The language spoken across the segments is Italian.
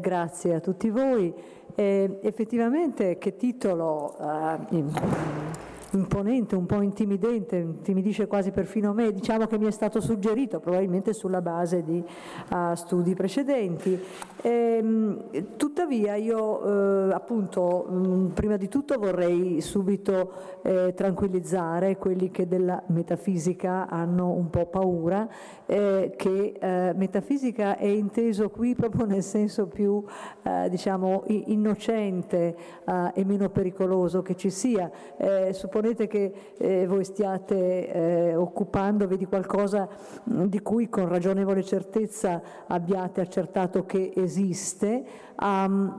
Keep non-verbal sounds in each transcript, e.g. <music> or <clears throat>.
Grazie a tutti voi. Eh, effettivamente che titolo eh, imponente, un po' intimidente, intimidisce quasi perfino me, diciamo che mi è stato suggerito probabilmente sulla base di uh, studi precedenti. E, ehm, tuttavia io eh, appunto mh, mm, prima di tutto vorrei subito eh, tranquillizzare quelli che della metafisica hanno un po' paura, eh, che eh, metafisica è inteso qui proprio nel senso più eh, diciamo innocente eh, e meno pericoloso che ci sia. Suppongo supponete che eh, voi stiate eh, occupandovi di qualcosa di cui con ragionevole certezza abbiate accertato che esiste, um,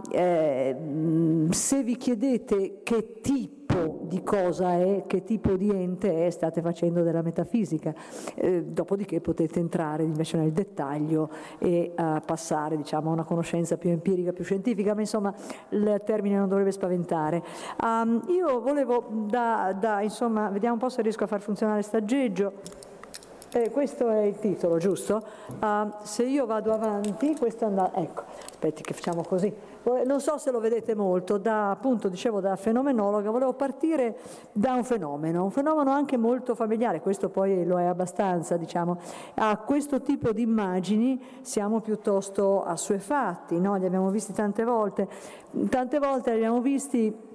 se vi chiedete che tipo di cosa è, che tipo di ente è, state facendo della metafisica. Eh, dopodiché potete entrare invece nel dettaglio e uh, passare diciamo, a una conoscenza più empirica, più scientifica, ma insomma il termine non dovrebbe spaventare. Um, io volevo, da, da, insomma, vediamo un po' se riesco a far funzionare staggeggio. Eh, questo è il titolo, giusto? Uh, se io vado avanti, questo andrà, ecco, aspetti che facciamo così. Non so se lo vedete molto, da, appunto, dicevo da fenomenologa, volevo partire da un fenomeno, un fenomeno anche molto familiare, questo poi lo è abbastanza, diciamo. A questo tipo di immagini siamo piuttosto assuefatti, no? li abbiamo visti tante volte, tante volte li abbiamo visti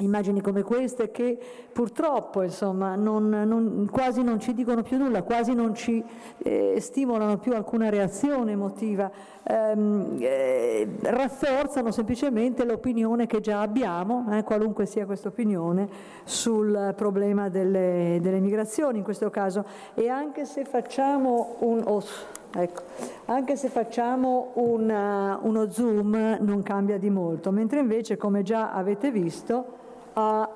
immagini come queste che purtroppo insomma, non, non, quasi non ci dicono più nulla, quasi non ci eh, stimolano più alcuna reazione emotiva, ehm, eh, rafforzano semplicemente l'opinione che già abbiamo, eh, qualunque sia questa opinione, sul problema delle, delle, migrazioni in questo caso. E anche se facciamo un... Oh, ecco, anche se facciamo una, uno zoom non cambia di molto, mentre invece come già avete visto Uh,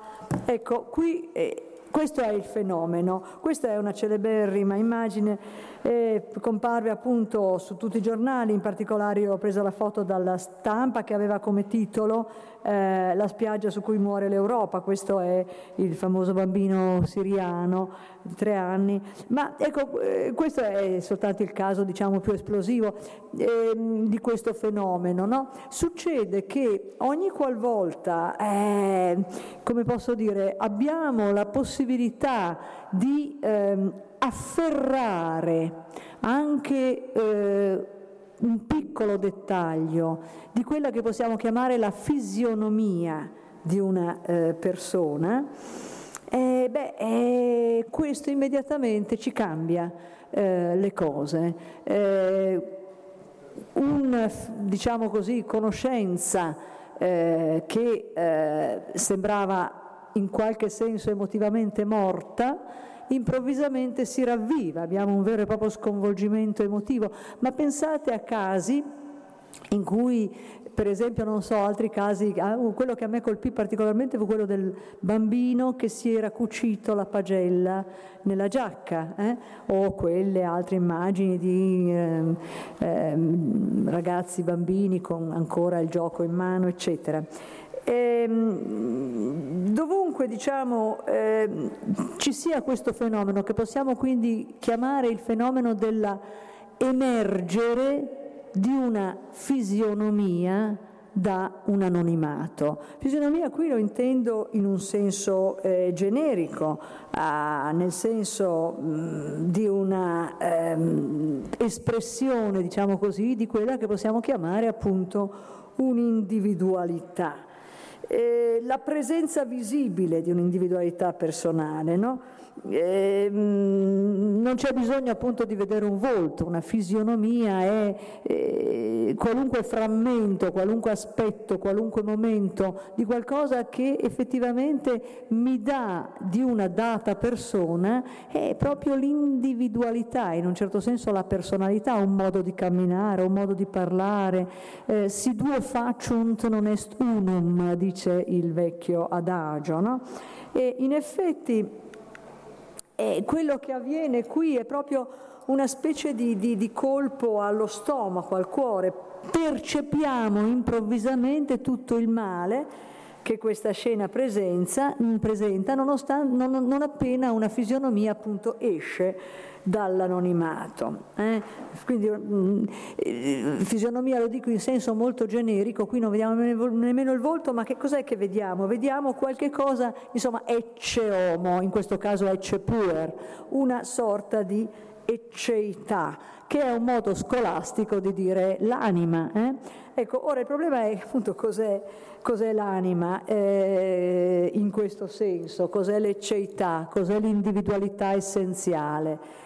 ecco, qui eh, questo è il fenomeno, questa è una celeberrima immagine, eh, comparve appunto su tutti i giornali, in particolare ho preso la foto dalla stampa che aveva come titolo eh, La spiaggia su cui muore l'Europa, questo è il famoso bambino siriano di tre anni, ma ecco eh, questo è soltanto il caso diciamo più esplosivo ehm, di questo fenomeno. No? Succede che ogni qualvolta, eh, come posso dire, abbiamo la possibilità di ehm, afferrare anche eh, un piccolo dettaglio di quella che possiamo chiamare la fisionomia di una eh, persona, eh, beh, eh, questo immediatamente ci cambia eh, le cose. Eh, un, diciamo così, conoscenza eh, che sembrava in qualche senso emotivamente morta, improvvisamente si ravviva, abbiamo un vero e proprio sconvolgimento emotivo, ma pensate a casi in cui per esempio non so altri casi, ah, quello che a me colpì particolarmente fu quello del bambino che si era cucito la pagella nella giacca eh? o quelle altre immagini di eh, eh, ragazzi, bambini con ancora il gioco in mano eccetera. Ehm, dovunque diciamo, eh, ci sia questo fenomeno, che possiamo quindi chiamare il fenomeno dell'emergere di una fisionomia da un anonimato. Fisionomia qui lo intendo in un senso eh, generico, ah, nel senso mh, di una ehm, espressione, diciamo così, di quella che possiamo chiamare appunto un'individualità eh, la presenza visibile di un'individualità personale, no? Eh, non c'è bisogno appunto di vedere un volto, una fisionomia è eh, qualunque frammento, qualunque aspetto, qualunque momento di qualcosa che effettivamente mi dà di una data persona è proprio l'individualità, in un certo senso la personalità, un modo di camminare, un modo di parlare, eh, si duo faciunt non est unum, dice il vecchio adagio, no? E in effetti e quello che avviene qui è proprio una specie di, di, di colpo allo stomaco, al cuore. Percepiamo improvvisamente tutto il male che questa scena presenza, presenta non, non, appena una fisionomia appunto esce dall'anonimato. Eh? Quindi mh, mm, eh, fisionomia lo dico in senso molto generico, qui non vediamo nemmeno il volto, ma che cos'è che vediamo? Vediamo qualche cosa, insomma, ecce homo, in questo caso ecce puer, una sorta di ecceità, che è un modo scolastico di dire l'anima. Eh? Ecco, ora il problema è appunto cos'è, cos'è l'anima eh, in questo senso, cos'è l'ecceità, cos'è l'individualità essenziale.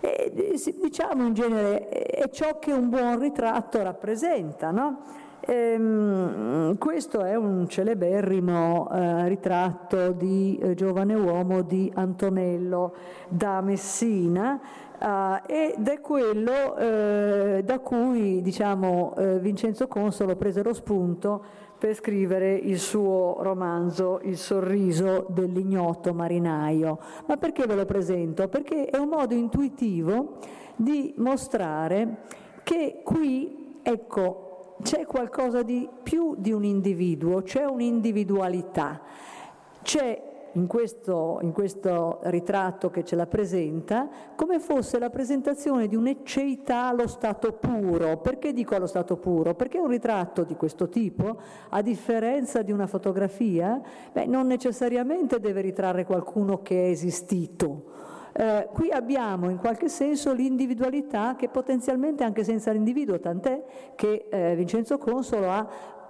E, diciamo in genere è ciò che un buon ritratto rappresenta, no? Ehm, questo è un celeberrimo eh, ritratto di eh, giovane uomo di Antonello da Messina eh, ed è quello eh, da cui diciamo, eh, Vincenzo Consolo prese lo spunto per scrivere il suo romanzo Il sorriso dell'ignoto marinaio. Ma perché ve lo presento? Perché è un modo intuitivo di mostrare che qui, ecco, c'è qualcosa di più di un individuo, c'è un'individualità, c'è in questo, in questo, ritratto che ce la presenta come fosse la presentazione di un'ecceità allo stato puro. Perché dico allo stato puro? Perché un ritratto di questo tipo, a differenza di una fotografia, beh, non necessariamente deve ritrarre qualcuno che è esistito. Eh, qui abbiamo in qualche senso l'individualità che potenzialmente anche senza l'individuo, tant'è che eh, Vincenzo Consolo ha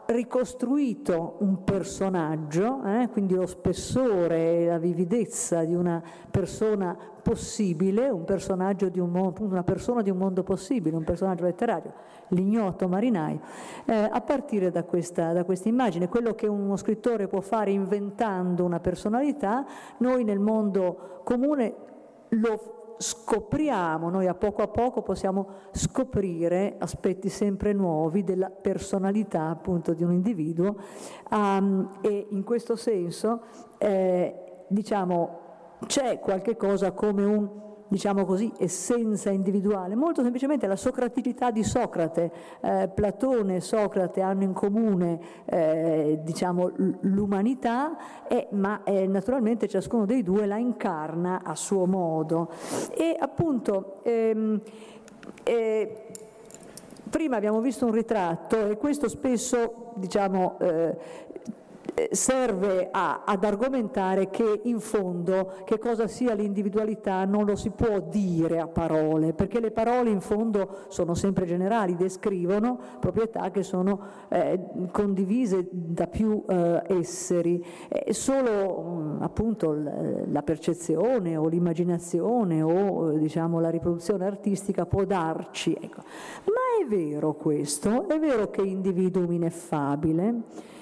ricostruito un personaggio, eh, quindi lo spessore e la vividezza di una persona possibile, un personaggio di un mondo, una persona di un mondo possibile, un personaggio letterario, l'ignoto marinaio, eh, a partire da questa, da questa immagine. Quello che uno scrittore può fare inventando una personalità, noi nel mondo comune lo scopriamo, noi a poco a poco possiamo scoprire aspetti sempre nuovi della personalità appunto di un individuo um, e in questo senso eh, diciamo c'è qualche cosa come un diciamo così, essenza individuale, molto semplicemente la socraticità di Socrate. Eh, Platone e Socrate hanno in comune eh, diciamo, l'umanità, eh, ma naturalmente ciascuno dei due la incarna a suo modo. E appunto ehm, eh, prima abbiamo visto un ritratto e questo spesso diciamo, eh, serve a, ad argomentare che in fondo che cosa sia l'individualità non lo si può dire a parole, perché le parole in fondo sono sempre generali, descrivono proprietà che sono eh, condivise da più eh, esseri. Eh, solo mh, mm, appunto l- la percezione o l'immaginazione o eh, diciamo, la riproduzione artistica può darci. Ecco. Ma è vero questo? È vero che individuum ineffabile?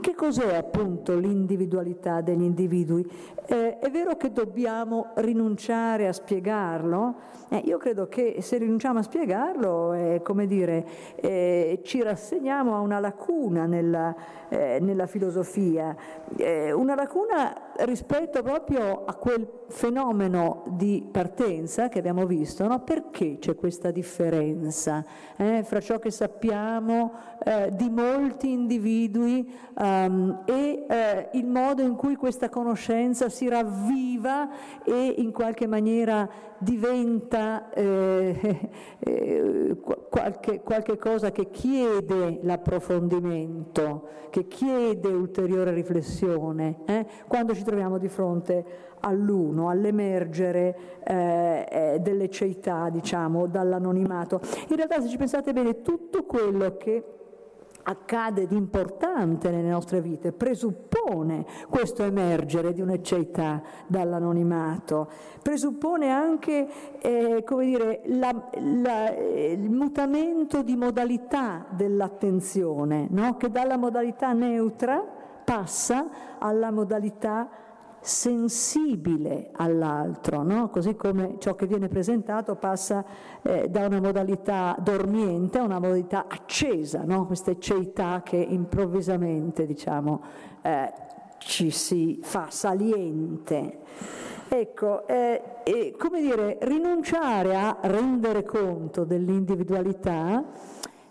Che cos'è appunto l'individualità degli individui? Eh, è vero che dobbiamo rinunciare a spiegarlo? Eh, io credo che se rinunciamo a spiegarlo, eh, come dire, eh, ci rassegniamo a una lacuna nella, eh, nella filosofia, eh, una lacuna rispetto proprio a quel fenomeno di partenza che abbiamo visto, no? perché c'è questa differenza fra ciò che sappiamo di molti individui um, e il modo in cui questa conoscenza si ravviva e in qualche maniera diventa eh, <laughs> eh, qualche, qualche, cosa che chiede l'approfondimento, che chiede ulteriore riflessione, eh, quando ci troviamo di fronte all'uno, all'emergere eh, eh, delle ceità, diciamo, dall'anonimato. In realtà, se ci pensate bene, tutto quello che accade di importante nelle nostre vite, presuppone questo emergere di un'ecceità dall'anonimato, presuppone anche eh, dire, la, la, il mutamento di modalità dell'attenzione, no? che dalla modalità neutra passa alla modalità sensibile all'altro, no? così come ciò che viene presentato passa eh, da una modalità dormiente a una modalità accesa, no? questa ceità che improvvisamente diciamo, eh, ci si fa saliente. Ecco, eh, come dire, rinunciare a rendere conto dell'individualità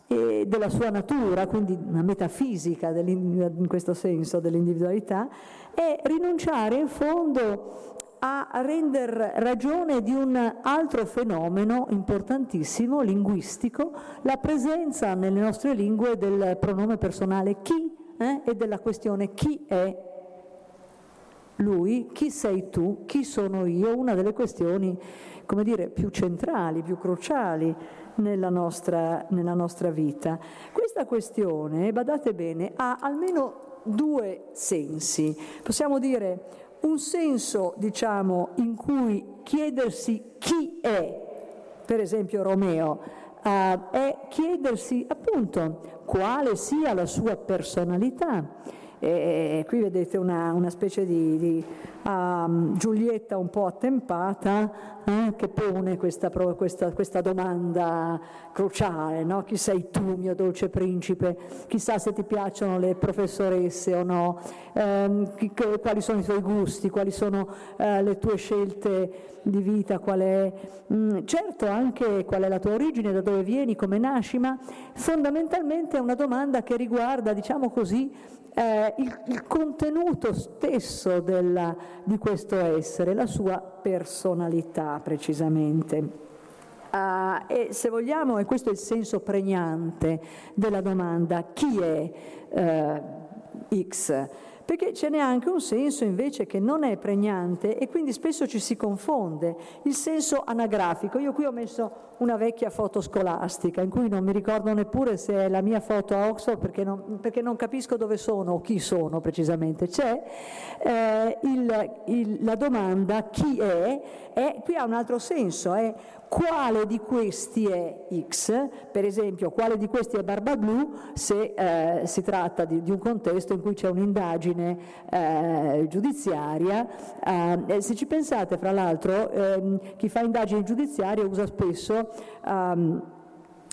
eh, della sua natura, quindi una metafisica in questo senso dell'individualità, è rinunciare in fondo a rendere ragione di un altro fenomeno importantissimo, linguistico, la presenza nelle nostre lingue del pronome personale chi eh, e della questione chi è lui, chi sei tu, chi sono io, una delle questioni, come dire, più centrali, più cruciali nella nostra, nella nostra vita. Questa questione, badate bene, ha almeno due sensi. Possiamo dire un senso, diciamo, in cui chiedersi chi è, per esempio Romeo, uh, è chiedersi appunto quale sia la sua personalità. E qui vedete una, una specie di, di um, Giulietta un po' attempata eh, che pone questa, questa, questa domanda cruciale, no? chi sei tu mio dolce principe, chissà se ti piacciono le professoresse o no, eh, chi, quali sono i tuoi gusti, quali sono eh, le tue scelte di vita, qual è, mh, mm, certo anche qual è la tua origine, da dove vieni, come nasci, ma fondamentalmente è una domanda che riguarda, diciamo così, eh, il, il, contenuto stesso della, di questo essere, la sua personalità precisamente. Uh, e se vogliamo, e questo è il senso pregnante della domanda, chi è uh, X? perché ce n'è anche un senso invece che non è pregnante e quindi spesso ci si confonde, il senso anagrafico. Io qui ho messo una vecchia foto scolastica in cui non mi ricordo neppure se è la mia foto a Oxford perché non, perché non capisco dove sono o chi sono precisamente. C'è eh, il, il, la domanda chi è, è, qui ha un altro senso, è quale di questi è X, per esempio quale di questi è Barba Blu se eh, si tratta di, di, un contesto in cui c'è un'indagine eh, giudiziaria. Eh, se ci pensate, fra l'altro, ehm, chi fa indagini giudiziarie usa spesso um,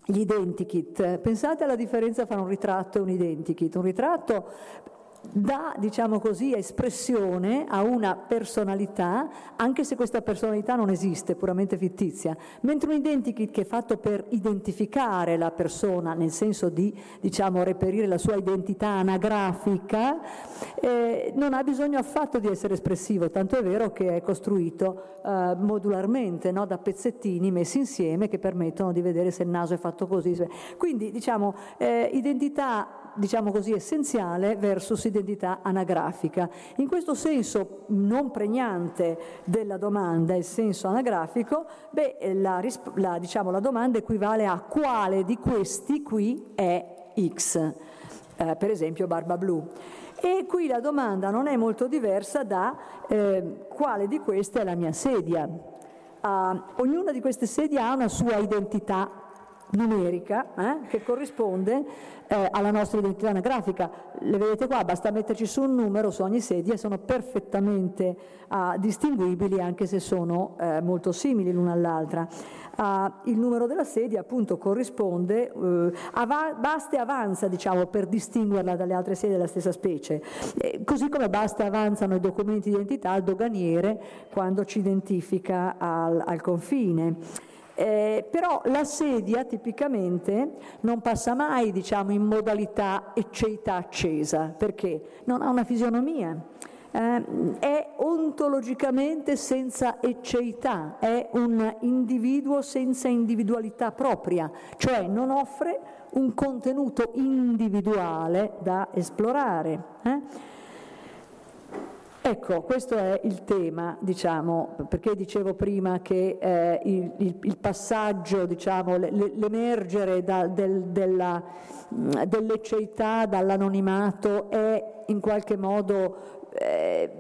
gli identikit. Pensate alla differenza tra un ritratto e un identikit. Un ritratto dà, diciamo così, espressione a una personalità, anche se questa personalità non esiste, puramente fittizia, mentre un identikit che è fatto per identificare la persona, nel senso di, diciamo, reperire la sua identità anagrafica, eh, non ha bisogno affatto di essere espressivo, tanto è vero che è costruito eh, modularmente, no? da pezzettini messi insieme che permettono di vedere se il naso è fatto così. Quindi, diciamo, eh, identità diciamo così, essenziale versus identità anagrafica. In questo senso non pregnante della domanda, il senso anagrafico, beh, la, la, diciamo, la domanda equivale a quale di questi qui è X, eh, per esempio Barba Blu. E qui la domanda non è molto diversa da eh, quale di queste è la mia sedia. Uh, ognuna di queste sedie ha una sua identità numerica eh, che corrisponde eh, alla nostra identità anagrafica. Le vedete qua, basta metterci su un numero su ogni sedia e sono perfettamente uh, distinguibili anche se sono eh, molto simili l'una all'altra. Uh, il numero della sedia appunto corrisponde, uh, av- basta e avanza diciamo, per distinguerla dalle altre sedie della stessa specie, eh, così come basta e avanzano i documenti di identità al doganiere quando ci identifica al, al confine. Eh, però la sedia tipicamente non passa mai diciamo, in modalità ecceità accesa, perché non ha una fisionomia, eh, è ontologicamente senza ecceità, è un individuo senza individualità propria, cioè non offre un contenuto individuale da esplorare. Eh? Ecco, questo è il tema, diciamo, perché dicevo prima che eh, il, il, il, passaggio, diciamo, l'emergere da, del, della, dell'ecceità, dall'anonimato è in qualche modo eh,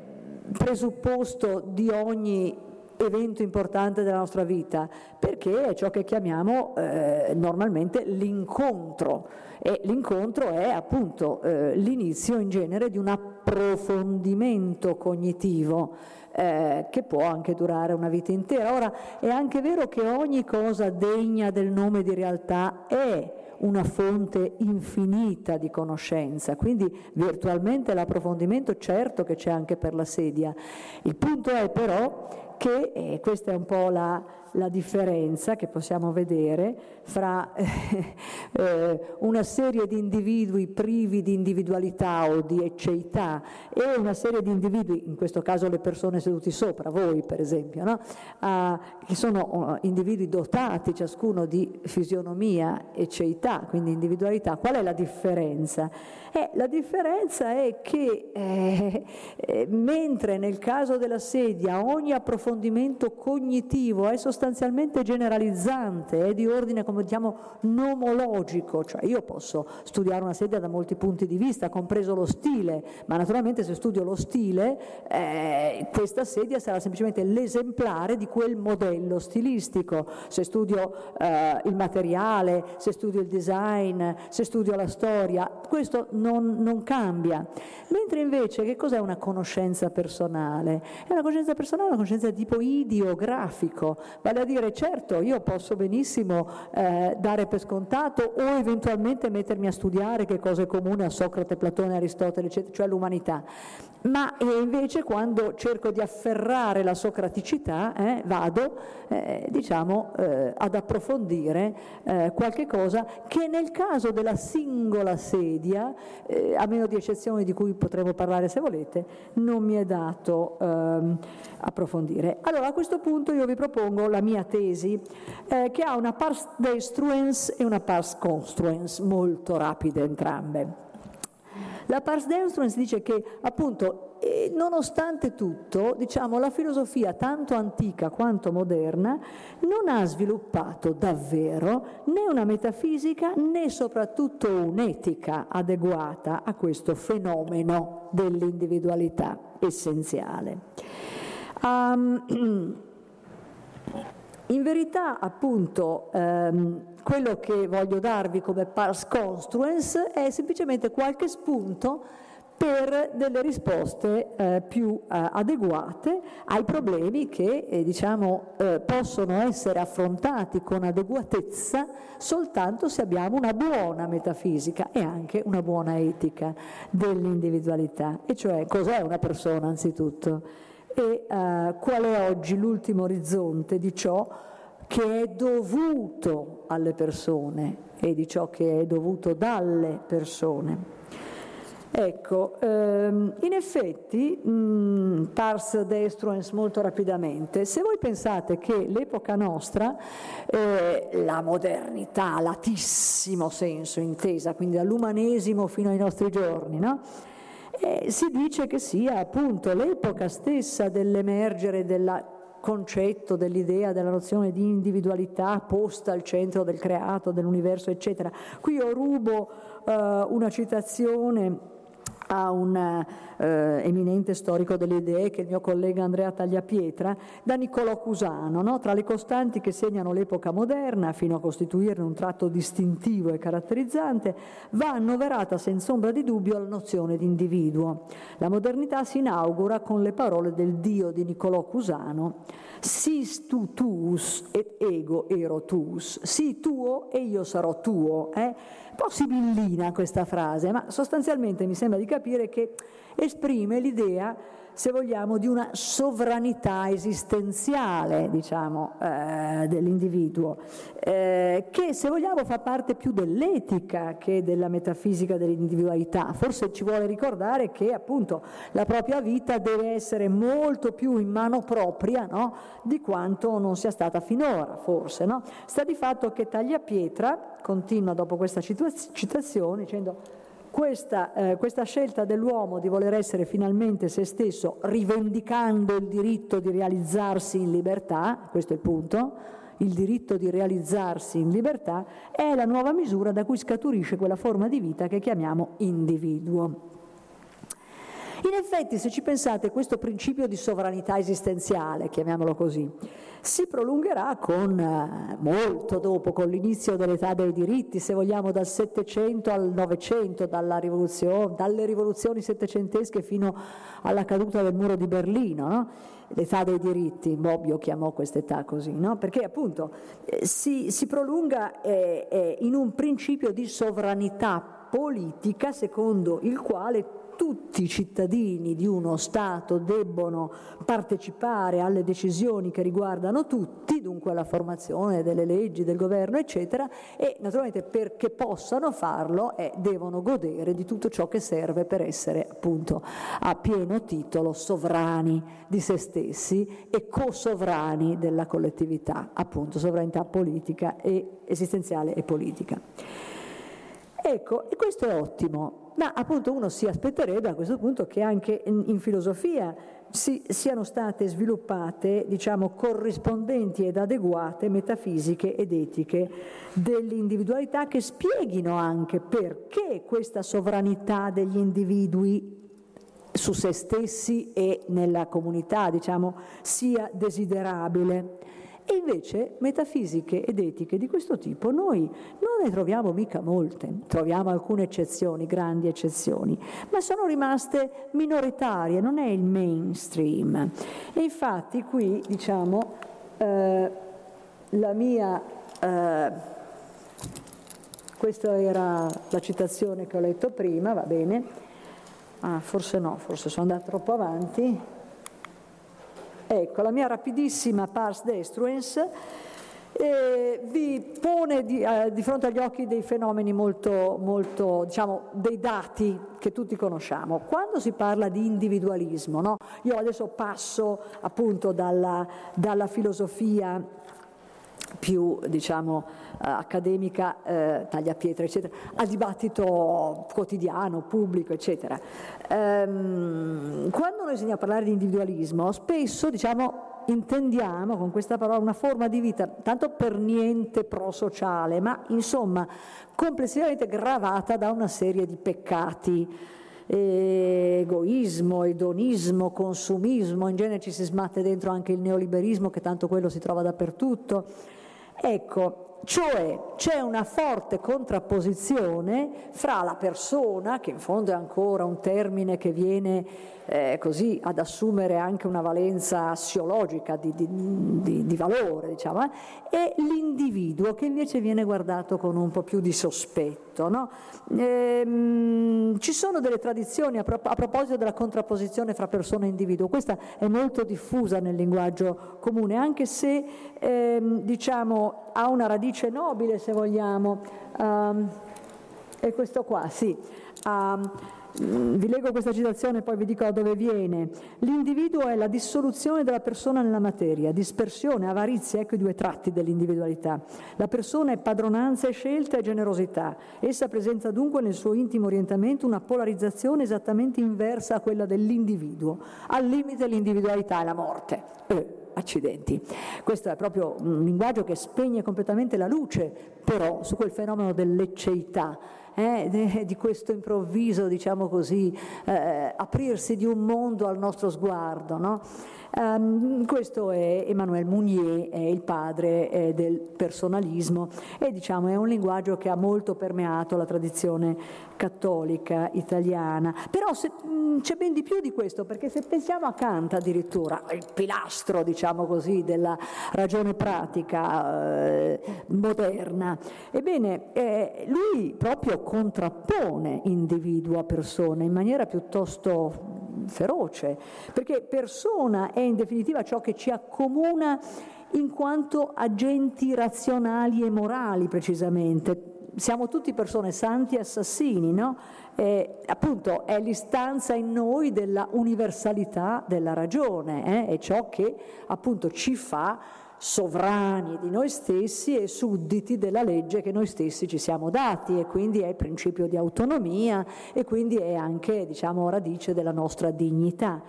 presupposto di ogni evento importante della nostra vita, perché è ciò che chiamiamo eh, normalmente l'incontro. E l'incontro è appunto eh, l'inizio in genere di un approfondimento cognitivo eh, che può anche durare una vita intera. Ora è anche vero che ogni cosa degna del nome di realtà è una fonte infinita di conoscenza, quindi virtualmente l'approfondimento certo che c'è anche per la sedia. Il punto è però che, e questa è un po' la, la differenza che possiamo vedere fra eh, una serie di individui privi di individualità o di ecceità e una serie di individui, in questo caso le persone seduti sopra, voi per esempio, no? uh, che sono uh, individui dotati ciascuno di fisionomia, ecceità, quindi individualità. Qual è la differenza? Eh, la differenza è che eh, eh, mentre nel caso della sedia ogni approfondimento cognitivo è sostanzialmente generalizzante, è di ordine, come diciamo, nomologico, cioè io posso studiare una sedia da molti punti di vista, compreso lo stile, ma naturalmente se studio lo stile, eh, questa sedia sarà semplicemente l'esemplare di quel modello stilistico. Se studio eh, il materiale, se studio il design, se studio la storia, questo non, non cambia. Mentre invece che cos'è una conoscenza personale? È una conoscenza personale, una conoscenza di tipo ideografico, vale a dire certo io posso benissimo eh, dare per scontato o eventualmente mettermi a studiare che cosa è comune a Socrate, Platone, Aristotele, eccetera, cioè l'umanità, ma invece quando cerco di afferrare la socraticità eh, vado eh, diciamo, eh, ad approfondire eh, qualche cosa che nel caso della singola sedia, eh, a meno di eccezioni di cui potremo parlare se volete, non mi è dato ehm, approfondire. Allora a questo punto io vi propongo la mia tesi eh, che ha una pars destruens e una pars construens molto rapide entrambe. La pars demonstrans dice che appunto e nonostante tutto, diciamo, la filosofia tanto antica quanto moderna non ha sviluppato davvero né una metafisica né soprattutto un'etica adeguata a questo fenomeno dell'individualità essenziale. Um, <clears throat> in verità, appunto, ehm, quello che voglio darvi come pars construens è semplicemente qualche spunto per delle risposte eh, più eh, adeguate ai problemi che eh, diciamo, eh, possono essere affrontati con adeguatezza soltanto se abbiamo una buona metafisica e anche una buona etica dell'individualità, e cioè cos'è una persona anzitutto e uh, qual è oggi l'ultimo orizzonte di ciò che è dovuto alle persone e di ciò che è dovuto dalle persone. Ecco, ehm, in effetti, mh, mm, pars destruens molto rapidamente, se voi pensate che l'epoca nostra, eh, la modernità, latissimo senso intesa, quindi dall'umanesimo fino ai nostri giorni, no? E si dice che sia appunto l'epoca stessa dell'emergere del concetto, dell'idea, della nozione di individualità posta al centro del creato, dell'universo, eccetera. Qui io rubo uh, una citazione a un eh, eminente storico delle idee, che è il mio collega Andrea Tagliapietra, da Niccolò Cusano. No? Tra le costanti che segnano l'epoca moderna, fino a costituirne un tratto distintivo e caratterizzante, va annoverata senza ombra di dubbio la nozione di individuo. La modernità si inaugura con le parole del Dio di Niccolò Cusano, sis tu tuus et ego ero tuus, si tuo e io sarò tuo. Eh? Un po' sibillina questa frase, ma sostanzialmente mi sembra di capire che esprime l'idea se vogliamo, di una sovranità esistenziale, diciamo, eh, dell'individuo, eh, che se vogliamo fa parte più dell'etica che della metafisica dell'individualità. Forse ci vuole ricordare che appunto la propria vita deve essere molto più in mano propria no? di quanto non sia stata finora, forse. No? Sta di fatto che Tagliapietra continua dopo questa citazione dicendo questa, eh, questa, scelta dell'uomo di voler essere finalmente se stesso, rivendicando il diritto di realizzarsi in libertà, questo è il punto, il diritto di realizzarsi in libertà, è la nuova misura da cui scaturisce quella forma di vita che chiamiamo individuo. In effetti, se ci pensate, questo principio di sovranità esistenziale, chiamiamolo così, si prolungherà con eh, molto dopo, con l'inizio dell'età dei diritti, se vogliamo dal Settecento al Novecento, dalle rivoluzioni settecentesche fino alla caduta del muro di Berlino. No? l'età dei diritti, Bobbio chiamò quest'età così, no? perché appunto eh, si, si, prolunga eh, eh, in un principio di sovranità politica secondo il quale tutti i cittadini di uno Stato debbono partecipare alle decisioni che riguardano tutti, dunque alla formazione delle leggi, del governo, eccetera, e naturalmente perché possano farlo eh, devono godere di tutto ciò che serve per essere appunto a pieno titolo sovrani di se stessi e co-sovrani della collettività, appunto sovranità politica e esistenziale e politica. Ecco, e questo è ottimo, ma appunto uno si aspetterebbe a questo punto che anche in, in filosofia si, siano state sviluppate, diciamo, corrispondenti ed adeguate metafisiche ed etiche dell'individualità che spieghino anche perché questa sovranità degli individui su se stessi e nella comunità, diciamo, sia desiderabile. E invece metafisiche ed etiche di questo tipo noi non ne troviamo mica molte, troviamo alcune eccezioni, grandi eccezioni, ma sono rimaste minoritarie, non è il mainstream. E infatti qui diciamo eh, la mia... Eh, questa era la citazione che ho letto prima, va bene. Ah, forse no, forse sono andata troppo avanti. Ecco, la mia rapidissima pars destruens eh, vi pone di, eh, di, fronte agli occhi dei fenomeni molto, molto, diciamo, dei dati che tutti conosciamo. Quando si parla di individualismo, no? io adesso passo appunto dalla, dalla filosofia più diciamo, eh, accademica, eh, tagliapietre, eccetera, al dibattito quotidiano, pubblico, eccetera. Ehm, quando noi sentiamo parlare di individualismo, spesso diciamo, intendiamo con questa parola una forma di vita tanto per niente prosociale, ma insomma complessivamente gravata da una serie di peccati egoismo, edonismo, consumismo, in genere ci si smatte dentro anche il neoliberismo che tanto quello si trova dappertutto Ecco, cioè c'è una forte contrapposizione fra la persona, che in fondo è ancora un termine che viene eh, così ad assumere anche una valenza assiologica di, di, di, di valore, diciamo, eh, e l'individuo che invece viene guardato con un po' più di sospetto. No? Ehm, ci sono delle tradizioni a, pro- a, proposito della contrapposizione fra persona e individuo, questa è molto diffusa nel linguaggio comune, anche se ehm, diciamo, ha una radice nobile, se vogliamo. Um, è questo qua, sì. Um, vi leggo questa citazione e poi vi dico da dove viene. L'individuo è la dissoluzione della persona nella materia, dispersione, avarizia, ecco i due tratti dell'individualità. La persona è padronanza e scelta e generosità. Essa presenta dunque nel suo intimo orientamento una polarizzazione esattamente inversa a quella dell'individuo. Al limite l'individualità è la morte. Eh, accidenti. Questo è proprio un linguaggio che spegne completamente la luce, però, su quel fenomeno dell'ecceità eh, di questo improvviso, diciamo così, eh, aprirsi di un mondo al nostro sguardo. No? Um, questo è Emmanuel Mounier, è il padre eh, del personalismo e diciamo è un linguaggio che ha molto permeato la tradizione cattolica italiana. Però se, mh, c'è ben di più di questo, perché se pensiamo a Kant addirittura, il pilastro, diciamo così, della ragione pratica eh, moderna, ebbene, eh, lui proprio contrappone individuo a persona in maniera piuttosto feroce, perché persona è in definitiva ciò che ci accomuna in quanto agenti razionali e morali precisamente. Siamo tutti persone santi e assassini, no? Eh, appunto è l'istanza in noi della universalità della ragione, eh? è ciò che appunto ci fa sovrani di noi stessi e sudditi della legge che noi stessi ci siamo dati e quindi è il principio di autonomia e quindi è anche diciamo radice della nostra dignità.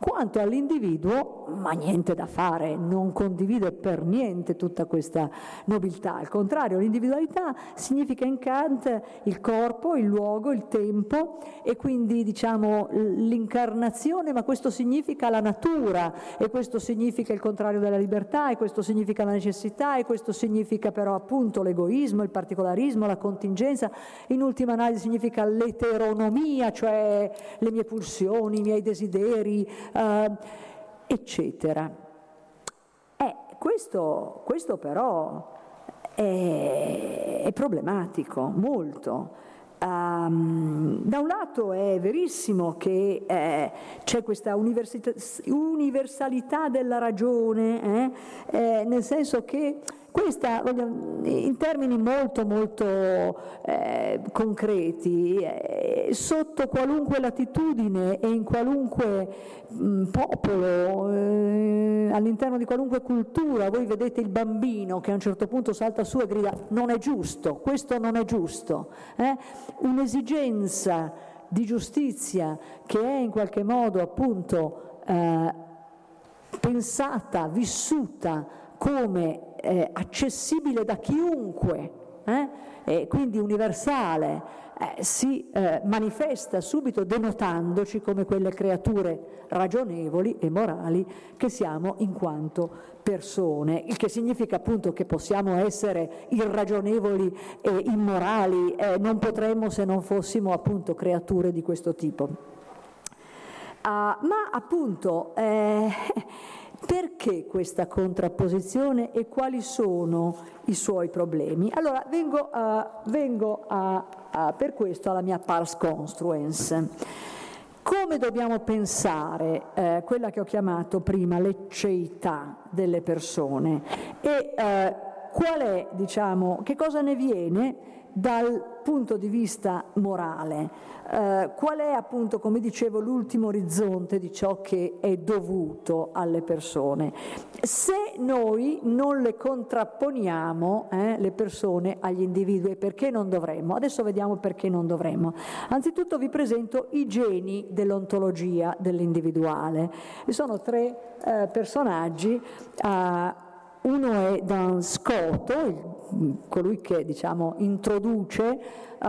Quanto all'individuo, ma niente da fare, non condivide per niente tutta questa nobiltà. Al contrario, l'individualità significa in Kant il corpo, il luogo, il tempo e quindi diciamo l'incarnazione, ma questo significa la natura e questo significa il contrario della libertà e questo significa la necessità e questo significa però appunto l'egoismo, il particolarismo, la contingenza, in ultima analisi significa l'eteronomia, cioè le mie pulsioni, i miei desideri, eh, eccetera. Eh, questo, questo, però è, è problematico, molto. Um, da un lato è verissimo che eh, c'è questa universalità della ragione, eh, eh, nel senso che questa, in termini molto molto eh, concreti, eh, sotto qualunque latitudine e in qualunque mh, popolo, eh, all'interno di qualunque cultura, voi vedete il bambino che a un certo punto salta su e grida non è giusto, questo non è giusto, eh? un'esigenza di giustizia che è in qualche modo appunto eh, pensata, vissuta come eh, accessibile da chiunque, eh? e quindi universale, eh, si eh, manifesta subito denotandoci come quelle creature ragionevoli e morali che siamo in quanto persone, il che significa appunto che possiamo essere irragionevoli e immorali, eh, non potremmo se non fossimo appunto creature di questo tipo. Uh, ma appunto eh, perché questa contrapposizione e quali sono i suoi problemi? Allora, vengo, a, vengo a, a, per questo alla mia pars construens. Come dobbiamo pensare eh, quella che ho chiamato prima l'ecceità delle persone e eh, qual è, diciamo, che cosa ne viene dal punto di vista morale? Eh, qual è appunto, come dicevo, l'ultimo orizzonte di ciò che è dovuto alle persone? Se noi non le contrapponiamo, eh, le persone, agli individui, perché non dovremmo? Adesso vediamo perché non dovremmo. Anzitutto vi presento i geni dell'ontologia dell'individuale. Vi sono tre eh, personaggi. Uno è Dan Scotto, colui che diciamo, introduce, uh,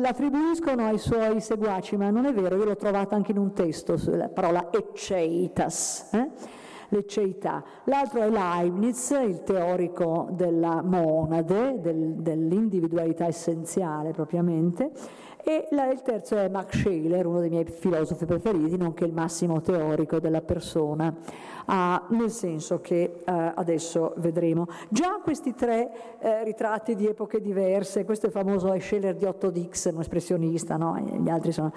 l'attribuiscono ai suoi seguaci, ma non è vero, io l'ho trovata anche in un testo, la parola eceitas. Eh? l'ecceità. L'altro è Leibniz, il teorico della monade, del, dell'individualità essenziale propriamente, e la, il terzo è Max Scheler, uno dei miei filosofi preferiti, nonché il massimo teorico della persona ah, nel senso che eh, adesso vedremo. Già questi tre eh, ritratti di epoche diverse, questo è il famoso Scheller di Otto Dix, un espressionista, no? gli altri sono,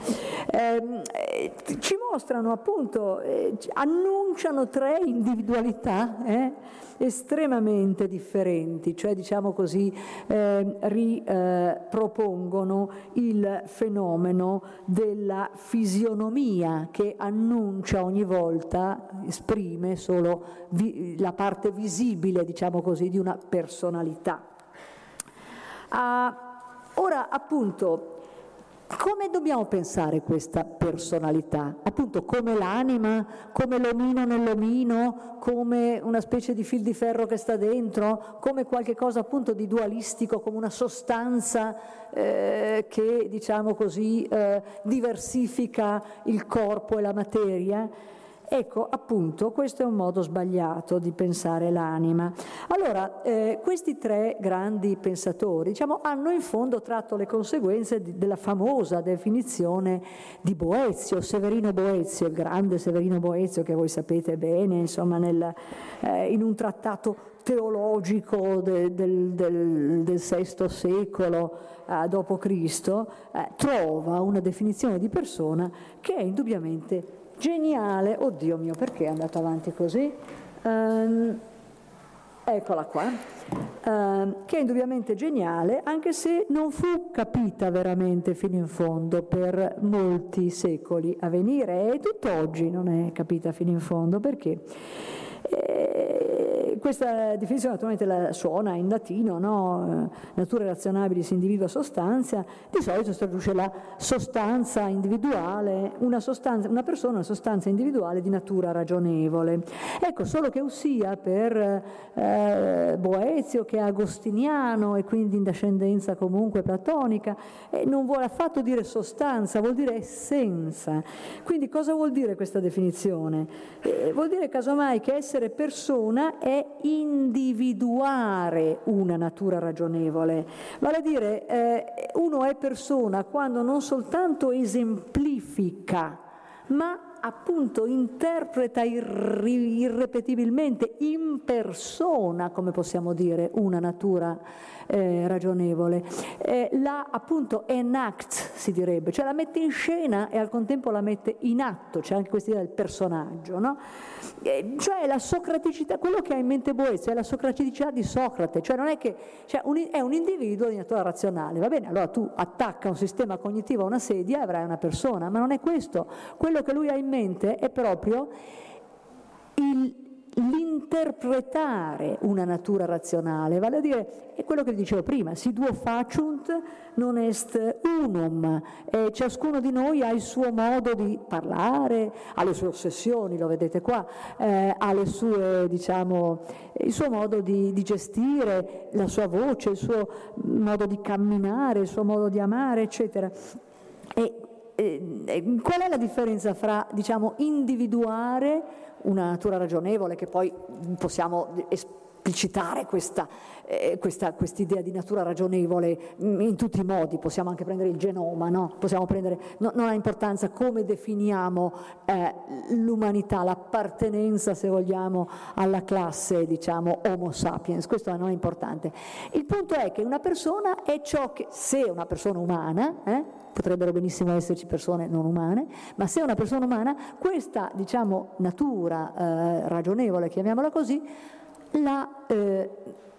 ehm, eh, ci mostrano appunto, eh, annunciano tre individualità eh, estremamente differenti, cioè diciamo così eh, ripropongono il fenomeno della fisionomia che annuncia ogni volta, esprime solo vi, la parte visibile, diciamo così, di una personalità. Uh, ora, appunto, come dobbiamo pensare questa personalità? Appunto come l'anima, come l'omino nell'omino, come una specie di fil di ferro che sta dentro, come qualche cosa appunto di dualistico, come una sostanza eh, che, diciamo così, eh, diversifica il corpo e la materia? Ecco, appunto, questo è un modo sbagliato di pensare l'anima. Allora, eh, questi tre grandi pensatori diciamo, hanno in fondo tratto le conseguenze di, della famosa definizione di Boezio, Severino Boezio, il grande Severino Boezio che voi sapete bene, insomma, nel, eh, in un trattato teologico de, del, del, del, VI secolo eh, d.C., eh, trova una definizione di persona che è indubbiamente geniale, oddio mio perché è andato avanti così? Um, eccola qua, um, che è indubbiamente geniale anche se non fu capita veramente fino in fondo per molti secoli a venire. E tutt'oggi non è capita fino in fondo perché? E questa definizione naturalmente la suona in latino, no? natura razionabilis individua sostanza, di solito si traduce la sostanza individuale, una, sostanza, una persona, una sostanza individuale di natura ragionevole. Ecco, solo che Ussia per eh, Boezio, che è agostiniano e quindi in discendenza comunque platonica, eh, non vuole affatto dire sostanza, vuol dire essenza. Quindi cosa vuol dire questa definizione? Eh, vuol dire casomai che essere persona è individuare una natura ragionevole, vale a dire eh, uno è persona quando non soltanto esemplifica, ma appunto interpreta irri- irrepetibilmente in persona, come possiamo dire, una natura eh, ragionevole. Eh, la appunto enact si direbbe, cioè la mette in scena e al contempo la mette in atto, c'è anche questa idea del personaggio, no? eh, cioè la socraticità, quello che ha in mente Boezio è la socraticità di Socrate, cioè non è che cioè un, è un individuo di natura razionale, va bene, allora tu attacca un sistema cognitivo a una sedia e avrai una persona, ma non è questo, quello che lui ha in mente è proprio il l'interpretare una natura razionale, vale a dire, è quello che dicevo prima, si duo faciunt non est unum, e ciascuno di noi ha il suo modo di parlare, ha le sue ossessioni, lo vedete qua, eh, ha sue, diciamo, il suo modo di, di gestire la sua voce, il suo modo di camminare, il suo modo di amare, eccetera. E, eh, qual è la differenza fra diciamo, individuare una natura ragionevole che poi possiamo esplicitare questa, eh, questa idea di natura ragionevole in tutti i modi, possiamo anche prendere il genoma, no? prendere, no, non ha importanza come definiamo eh, l'umanità, l'appartenenza se vogliamo alla classe diciamo Homo sapiens, questo non è importante. Il punto è che una persona è ciò che, se una persona umana, eh, potrebbero benissimo esserci persone non umane, ma se una persona umana, questa diciamo, natura eh, ragionevole, chiamiamola così, la, eh,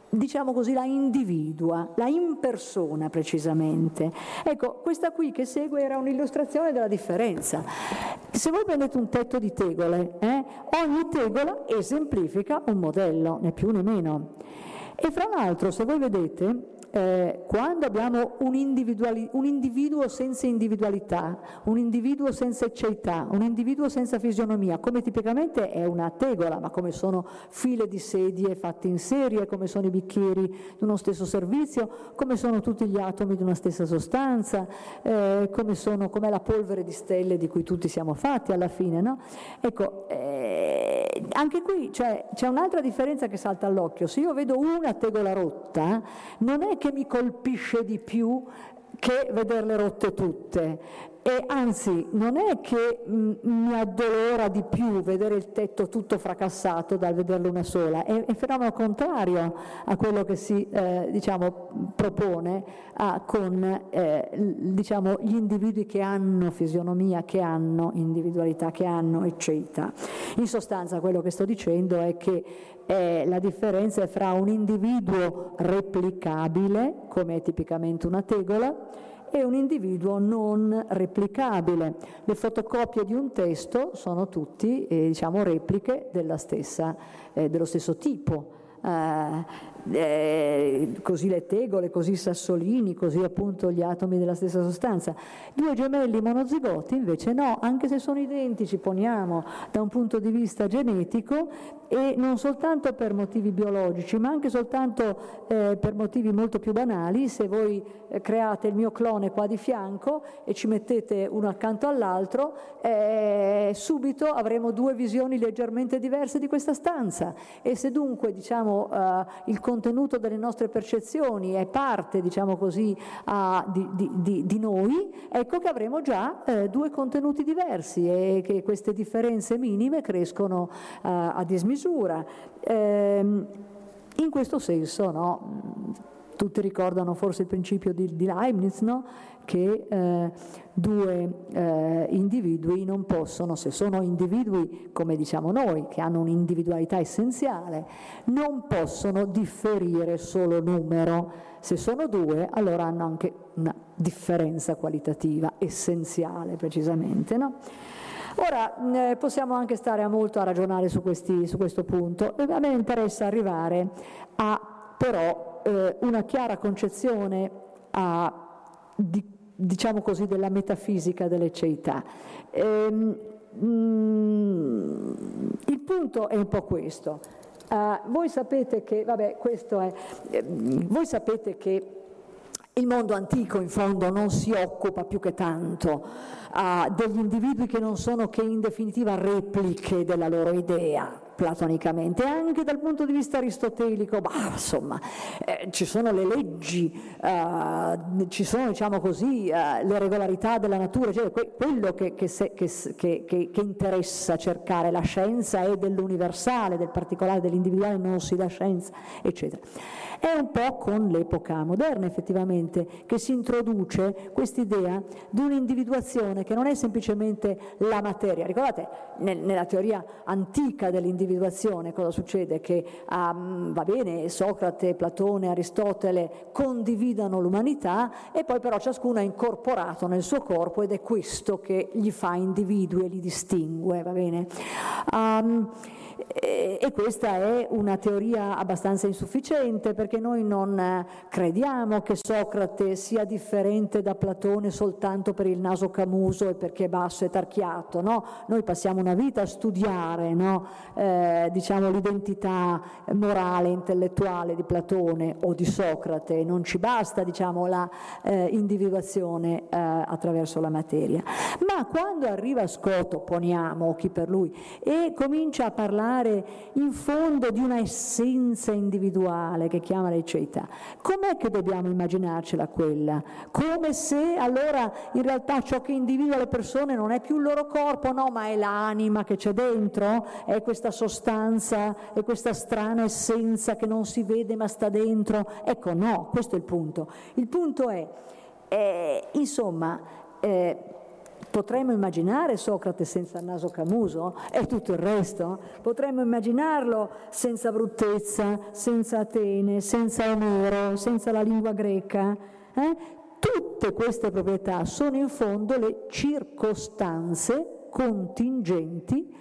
diciamo così, la individua, la impersona precisamente. Ecco, questa qui che segue era un'illustrazione della differenza. Se voi prendete un tetto di tegole, eh, ogni tegola esemplifica un modello, né più né meno. E fra l'altro, se voi vedete, eh, quando abbiamo un, un, individuo senza individualità, un individuo senza ecceità, un individuo senza fisionomia, come tipicamente è una tegola, ma come sono file di sedie fatte in serie, come sono i bicchieri di uno stesso servizio, come sono tutti gli atomi di una stessa sostanza, eh, come sono, com'è la polvere di stelle di cui tutti siamo fatti alla fine. No? Ecco, eh, anche qui cioè, c'è un'altra differenza che salta all'occhio. Se io vedo una tegola rotta, non è che mi colpisce di più che vederle rotte tutte e anzi non è che mm, mi addolora di più vedere il tetto tutto fracassato dal vederlo una sola, è il fenomeno contrario a quello che si eh, diciamo, propone ah, con eh, diciamo, gli individui che hanno fisionomia, che hanno individualità, che hanno eccetera. In sostanza quello che sto dicendo è che eh, la differenza è fra un individuo replicabile, come è tipicamente una tegola, e un individuo non replicabile. Le fotocopie di un testo sono tutti eh, diciamo, repliche stessa, eh, dello stesso tipo. Eh, eh, così le tegole, così i sassolini, così appunto gli atomi della stessa sostanza. Due gemelli monozigoti invece no, anche se sono identici, poniamo da un punto di vista genetico e non soltanto per motivi biologici, ma anche soltanto eh, per motivi molto più banali, se voi eh, create il mio clone qua di fianco e ci mettete uno accanto all'altro, eh, subito avremo due visioni leggermente diverse di questa stanza e se dunque diciamo, eh, il contenuto delle nostre percezioni è parte, diciamo così, a, di, di, di, noi, ecco che avremo già eh, due contenuti diversi e che queste differenze minime crescono eh, a dismisura. Eh, in questo senso, no, tutti ricordano forse il principio di, di Leibniz, no? Che eh, due eh, individui non possono, se sono individui come diciamo noi, che hanno un'individualità essenziale, non possono differire solo numero. Se sono due, allora hanno anche una differenza qualitativa essenziale, precisamente. No? Ora, eh, possiamo anche stare molto a ragionare su, questi, su questo punto a me interessa arrivare a però eh, una chiara concezione a, di diciamo così, della metafisica dell'ecceità. Ehm, mm, il punto è un po' questo. Uh, voi sapete che, vabbè, questo è, eh, voi sapete che il mondo antico in fondo non si occupa più che tanto uh, degli individui che non sono che in definitiva repliche della loro idea platonicamente, anche dal punto di vista aristotelico, bah, insomma, eh, ci sono le leggi, eh, ci sono, diciamo così, eh, le regolarità della natura, cioè que- quello che, che, se, che, che, interessa cercare la scienza è dell'universale, del particolare, dell'individuale, non si dà scienza, eccetera. È un po' con l'epoca moderna effettivamente che si introduce quest'idea di un'individuazione che non è semplicemente la materia. Ricordate, nel, nella teoria antica dell'individuazione cosa succede? Che um, va bene, Socrate, Platone, Aristotele condividano l'umanità e poi però ciascuno è incorporato nel suo corpo ed è questo che gli fa individui e li distingue, va bene? Um, e questa è una teoria abbastanza insufficiente perché noi non crediamo che Socrate sia differente da Platone soltanto per il naso camuso e perché è basso e tarchiato, no? Noi passiamo una vita a studiare no? eh, diciamo, l'identità morale, intellettuale di Platone o di Socrate, non ci basta diciamo, la eh, individuazione eh, attraverso la materia. Ma quando arriva Scoto, poniamo chi per lui, e comincia a parlare parlare in fondo di una essenza individuale che chiama l'eceità. Com'è che dobbiamo immaginarcela quella? Come se allora in realtà ciò che individua le persone non è più il loro corpo, no, ma è l'anima che c'è dentro, è questa sostanza, è questa strana essenza che non si vede ma sta dentro. Ecco, no, questo è il punto. Il punto è, eh, insomma, eh, Potremmo immaginare Socrate senza naso camuso e tutto il resto? Potremmo immaginarlo senza bruttezza, senza Atene, senza Omero, senza la lingua greca? Eh? Tutte queste proprietà sono in fondo le circostanze contingenti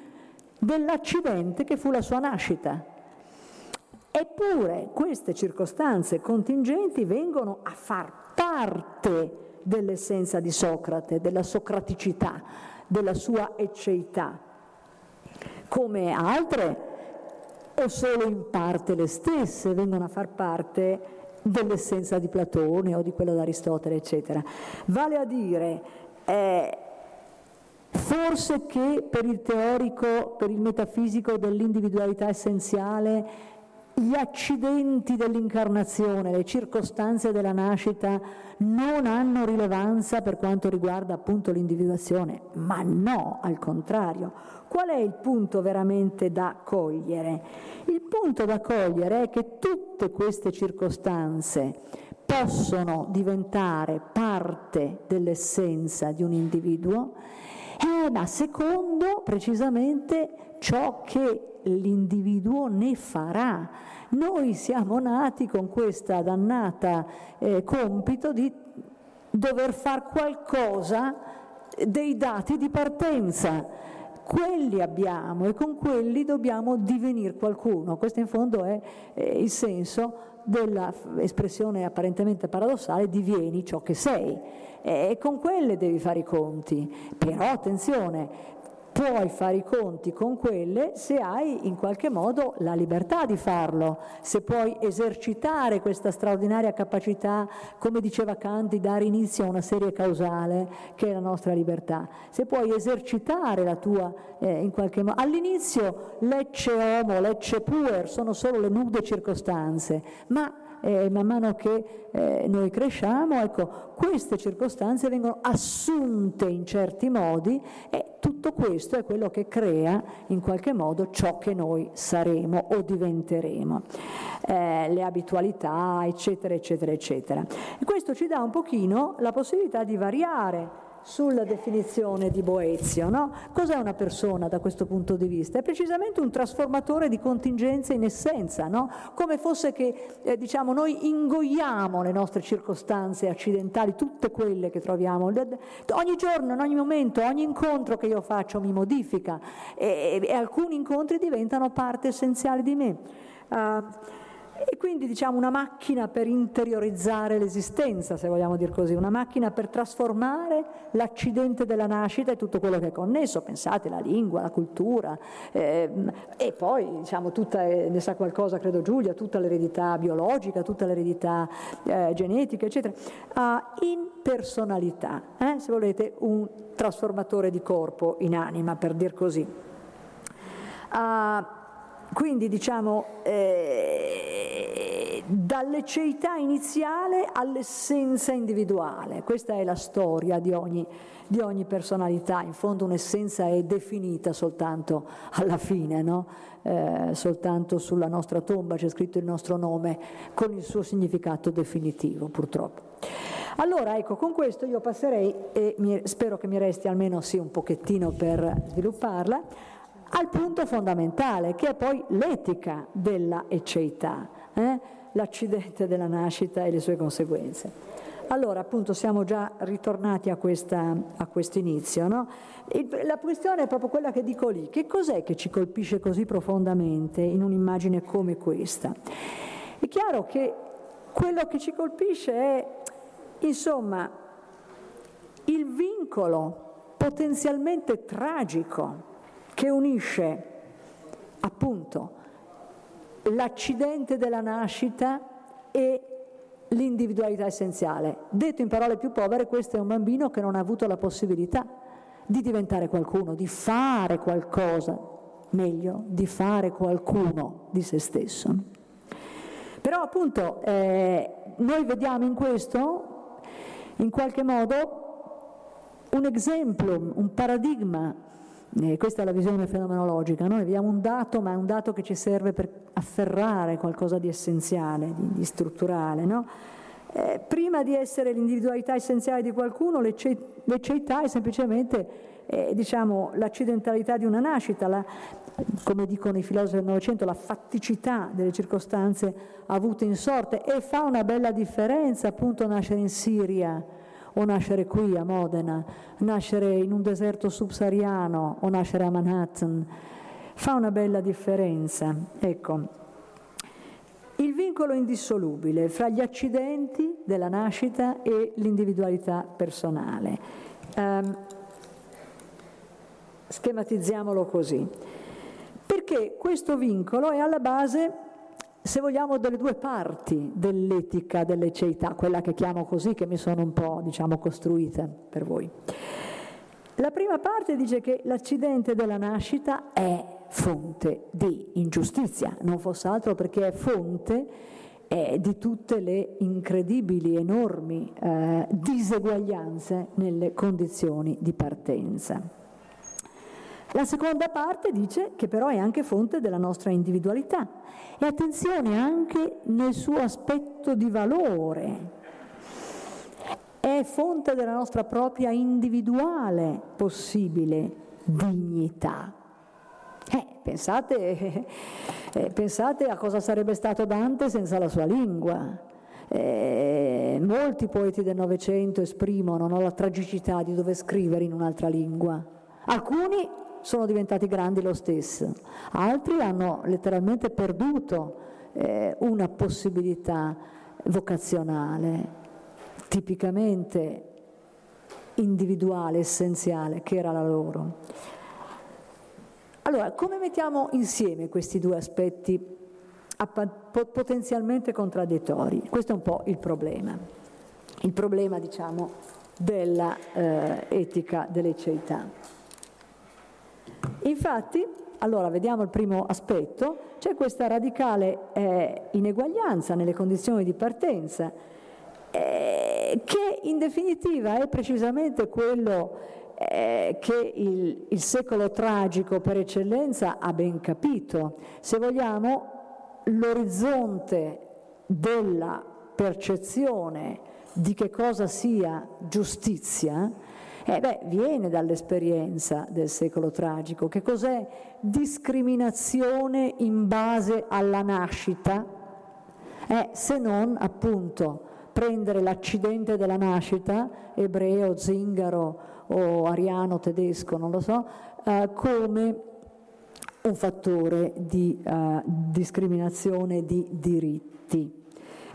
dell'accidente che fu la sua nascita. Eppure queste circostanze contingenti vengono a far parte dell'essenza di Socrate, della socraticità, della sua ecceità, come altre o solo in parte le stesse vengono a far parte dell'essenza di Platone o di quella di Aristotele, eccetera. Vale a dire, eh, forse che per il teorico, per il metafisico dell'individualità essenziale, gli accidenti dell'incarnazione, le circostanze della nascita non hanno rilevanza per quanto riguarda appunto l'individuazione, ma no, al contrario. Qual è il punto veramente da cogliere? Il punto da cogliere è che tutte queste circostanze possono diventare parte dell'essenza di un individuo, eh, ma secondo precisamente ciò che l'individuo ne farà. Noi siamo nati con questa dannata eh, compito di dover fare qualcosa dei dati di partenza. Quelli abbiamo e con quelli dobbiamo divenire qualcuno. Questo in fondo è eh, il senso dell'espressione apparentemente paradossale divieni ciò che sei e con quelle devi fare i conti. Però attenzione, puoi fare i conti con quelle se hai in qualche modo la libertà di farlo, se puoi esercitare questa straordinaria capacità, come diceva Kant, di dare inizio a una serie causale che è la nostra libertà, se puoi esercitare la tua eh, in qualche modo. All'inizio lecce homo, lecce puer sono solo le nude circostanze, ma eh, man mano che eh, noi cresciamo, ecco, queste circostanze vengono assunte in certi modi e tutto questo è quello che crea in qualche modo ciò che noi saremo o diventeremo, eh, le abitualità, eccetera, eccetera, eccetera. E questo ci dà un pochino la possibilità di variare sulla definizione di Boezio. No? Cos'è una persona da questo punto di vista? È precisamente un trasformatore di contingenze in essenza, no? come fosse che eh, diciamo, noi ingoiamo le nostre circostanze accidentali, tutte quelle che troviamo. Ogni giorno, in ogni momento, ogni incontro che io faccio mi modifica e, e alcuni incontri diventano parte essenziale di me. Uh, e quindi diciamo una macchina per interiorizzare l'esistenza, se vogliamo dire così, una macchina per trasformare l'accidente della nascita e tutto quello che è connesso, pensate la lingua, la cultura eh, e poi diciamo tutta, ne sa qualcosa credo Giulia, tutta l'eredità biologica, tutta l'eredità eh, genetica eccetera, uh, in personalità, eh, se volete un trasformatore di corpo in anima per dir così. Uh, quindi diciamo eh, dall'eceità iniziale all'essenza individuale, questa è la storia di ogni, di ogni personalità, in fondo un'essenza è definita soltanto alla fine, no? eh, soltanto sulla nostra tomba c'è scritto il nostro nome con il suo significato definitivo purtroppo. Allora, ecco, con questo io passerei, e mi, spero che mi resti almeno sì un pochettino per svilupparla, al punto fondamentale, che è poi l'etica della ecceità, eh? l'accidente della nascita e le sue conseguenze. Allora, appunto, siamo già ritornati a, questo inizio. No? la questione è proprio quella che dico lì. Che cos'è che ci colpisce così profondamente in un'immagine come questa? È chiaro che quello che ci colpisce è Insomma, il vincolo potenzialmente tragico che unisce appunto l'accidente della nascita e l'individualità essenziale. Detto in parole più povere, questo è un bambino che non ha avuto la possibilità di diventare qualcuno, di fare qualcosa, meglio, di fare qualcuno di se stesso. Però appunto eh, noi vediamo in questo in qualche modo un esempio, un paradigma, eh, questa è la visione fenomenologica, noi vediamo un dato, ma è un dato che ci serve per afferrare qualcosa di essenziale, di, di strutturale. No? Eh, prima di essere l'individualità essenziale di qualcuno, l'ecceità è semplicemente eh, diciamo, l'accidentalità di una nascita, la, come dicono i filosofi del Novecento, la fatticità delle circostanze avute in sorte e fa una bella differenza appunto nascere in Siria o nascere qui a Modena, nascere in un deserto subsahariano o nascere a Manhattan, fa una bella differenza. Ecco, il vincolo indissolubile fra gli accidenti della nascita e l'individualità personale. Um, schematizziamolo così perché questo vincolo è alla base, se vogliamo, delle due parti dell'etica delle ceità, quella che chiamo così, che mi sono un po', diciamo, costruita per voi. La prima parte dice che l'accidente della nascita è fonte di ingiustizia, non fosse altro perché è fonte eh, di tutte le incredibili, enormi eh, diseguaglianze nelle condizioni di partenza. La seconda parte dice che però è anche fonte della nostra individualità e attenzione anche nel suo aspetto di valore. È fonte della nostra propria individuale possibile dignità. Eh, pensate, eh, pensate, a cosa sarebbe stato Dante senza la sua lingua. Eh, molti poeti del Novecento esprimono no, la tragicità di dover scrivere in un'altra lingua. Alcuni sono diventati grandi lo stesso, altri hanno letteralmente perduto eh, una possibilità vocazionale, tipicamente individuale, essenziale, che era la loro. Allora, come mettiamo insieme questi due aspetti potenzialmente contraddittori? Questo è un po' il problema, il problema diciamo dell'etica eh, ceità. Infatti, allora vediamo il primo aspetto, c'è questa radicale eh, ineguaglianza nelle condizioni di partenza, eh, che in definitiva è precisamente quello eh, che il, il secolo tragico per eccellenza ha ben capito. Se vogliamo, l'orizzonte della percezione di che cosa sia giustizia, eh beh, viene dall'esperienza del secolo tragico. Che cos'è discriminazione in base alla nascita? Eh, se non appunto prendere l'accidente della nascita, ebreo, zingaro o ariano, tedesco, non lo so, eh, come un fattore di uh, discriminazione di diritti.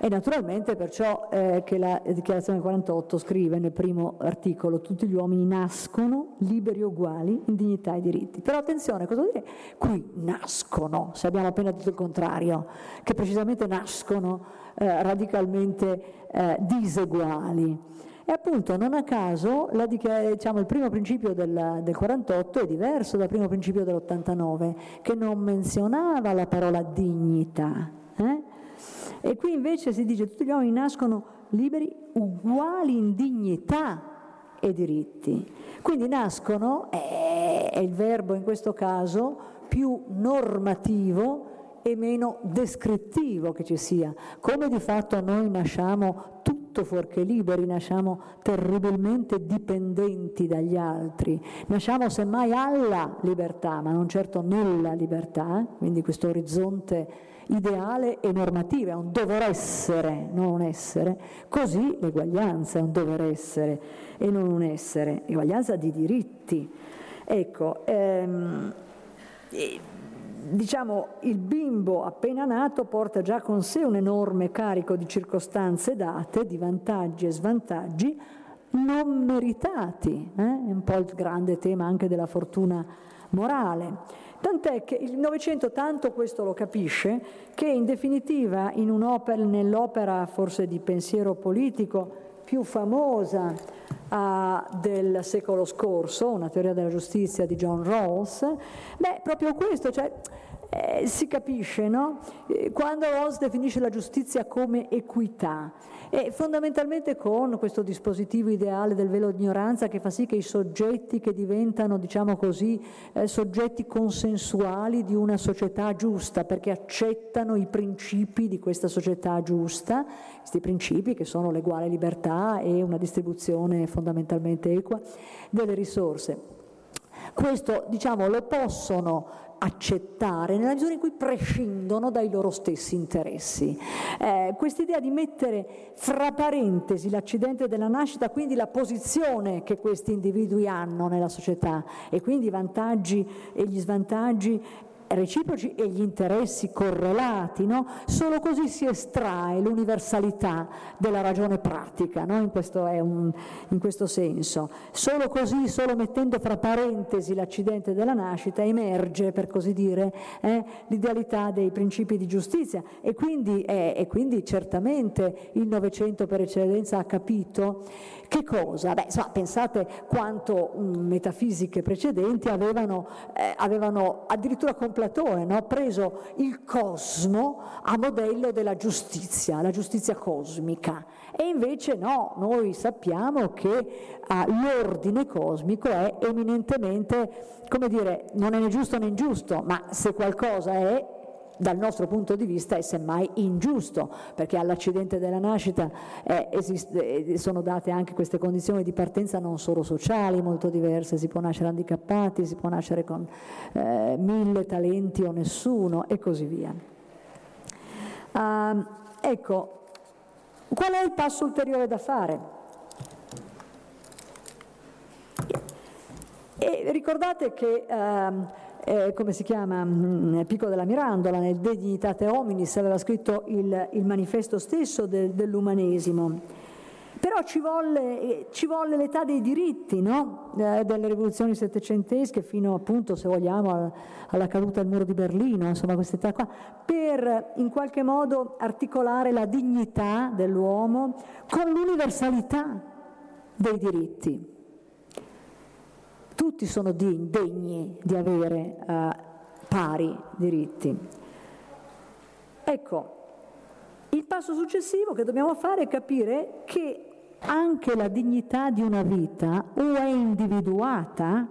E naturalmente perciò eh, che la dichiarazione 48 scrive nel primo articolo tutti gli uomini nascono liberi e uguali in dignità e diritti. Però attenzione, cosa vuol dire qui nascono, se abbiamo appena detto il contrario, che precisamente nascono eh, radicalmente eh, diseguali. E appunto non a caso la, diciamo, il primo principio del, del 48 è diverso dal primo principio dell'89, che non menzionava la parola dignità. Eh? E qui invece si dice tutti gli uomini nascono liberi, uguali in dignità e diritti. Quindi nascono, è il verbo in questo caso, più normativo e meno descrittivo che ci sia. Come di fatto noi nasciamo tutto fuorché liberi, nasciamo terribilmente dipendenti dagli altri, nasciamo semmai alla libertà, ma non certo nella libertà, eh? quindi questo orizzonte ideale e normativo, è un dover essere, non un essere, così l'eguaglianza è un dover essere e non un essere, eguaglianza di diritti. Ecco, ehm, diciamo, il bimbo appena nato porta già con sé un enorme carico di circostanze date, di vantaggi e svantaggi non meritati, eh? è un po' il grande tema anche della fortuna morale. Tant'è che il Novecento tanto questo lo capisce che in definitiva in nell'opera forse di pensiero politico più famosa uh, del secolo scorso, una teoria della giustizia di John Rawls, beh, proprio questo, cioè eh, si capisce, no? Eh, quando Rawls definisce la giustizia come equità, e fondamentalmente con questo dispositivo ideale del velo ignoranza che fa sì che i soggetti che diventano, diciamo così, eh, soggetti consensuali di una società giusta, perché accettano i principi di questa società giusta, questi principi che sono l'eguale libertà e una distribuzione fondamentalmente equa delle risorse. Questo diciamo, lo possono accettare nella misura in cui prescindono dai loro stessi interessi. Eh, quest'idea di mettere fra parentesi l'accidente della nascita, quindi la posizione che questi individui hanno nella società e quindi i vantaggi e gli svantaggi reciproci e gli interessi correlati, no? solo così si estrae l'universalità della ragione pratica, no? in, questo un, in, questo senso. Solo così, solo mettendo fra parentesi l'accidente della nascita, emerge, per così dire, eh, l'idealità dei principi di giustizia e quindi, eh, e quindi certamente il Novecento per eccellenza ha capito che cosa? Beh, insomma, pensate quanto um, metafisiche precedenti avevano, eh, avevano addirittura con Platone no? preso il cosmo a modello della giustizia, la giustizia cosmica. E invece no, noi sappiamo che eh, l'ordine cosmico è eminentemente, come dire, non è né giusto né ingiusto, ma se qualcosa è dal nostro punto di vista è semmai ingiusto, perché all'accidente della nascita eh, esiste, eh, sono date anche queste condizioni di partenza non solo sociali, molto diverse, si può nascere handicappati, si può nascere con eh, mille talenti o nessuno e così via. Uh, ecco, qual è il passo ulteriore da fare? E ricordate che uh, eh, come si chiama, mm, Pico della Mirandola, nel De Dignitate Hominis, aveva scritto il, il manifesto stesso del, dell'umanesimo. Però ci volle, eh, ci volle, l'età dei diritti no? eh, delle rivoluzioni settecentesche fino appunto, se vogliamo, alla caduta del muro di Berlino, insomma questa età qua, per in qualche modo articolare la dignità dell'uomo con l'universalità dei diritti tutti sono degni di avere uh, pari diritti. Ecco, il passo successivo che dobbiamo fare è capire che anche la dignità di una vita o è individuata,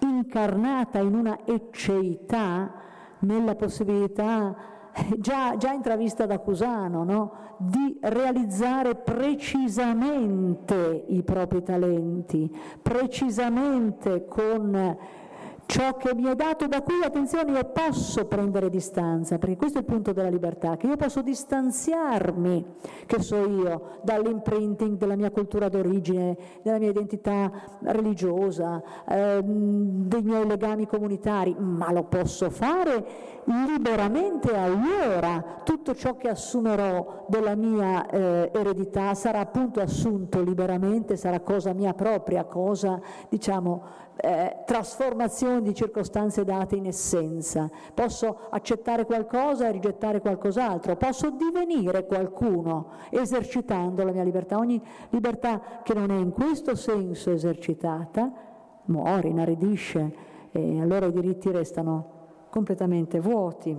incarnata in una ecceità, nella possibilità già, già intravista da Cusano, no? Di realizzare precisamente i propri talenti, precisamente con ciò che mi è dato, da cui, attenzione, io posso prendere distanza, perché questo è il punto della libertà, che io posso distanziarmi, che so io, dall'imprinting della mia cultura d'origine, della mia identità religiosa, eh, dei miei legami comunitari, ma lo posso fare liberamente allora. Tutto ciò che assumerò della mia eh, eredità sarà appunto assunto liberamente, sarà cosa mia propria, cosa, diciamo, eh, trasformazione di circostanze date in essenza, posso accettare qualcosa e rigettare qualcos'altro, posso divenire qualcuno esercitando la mia libertà. Ogni libertà che non è in questo senso esercitata muore, inaridisce e allora i diritti restano completamente vuoti.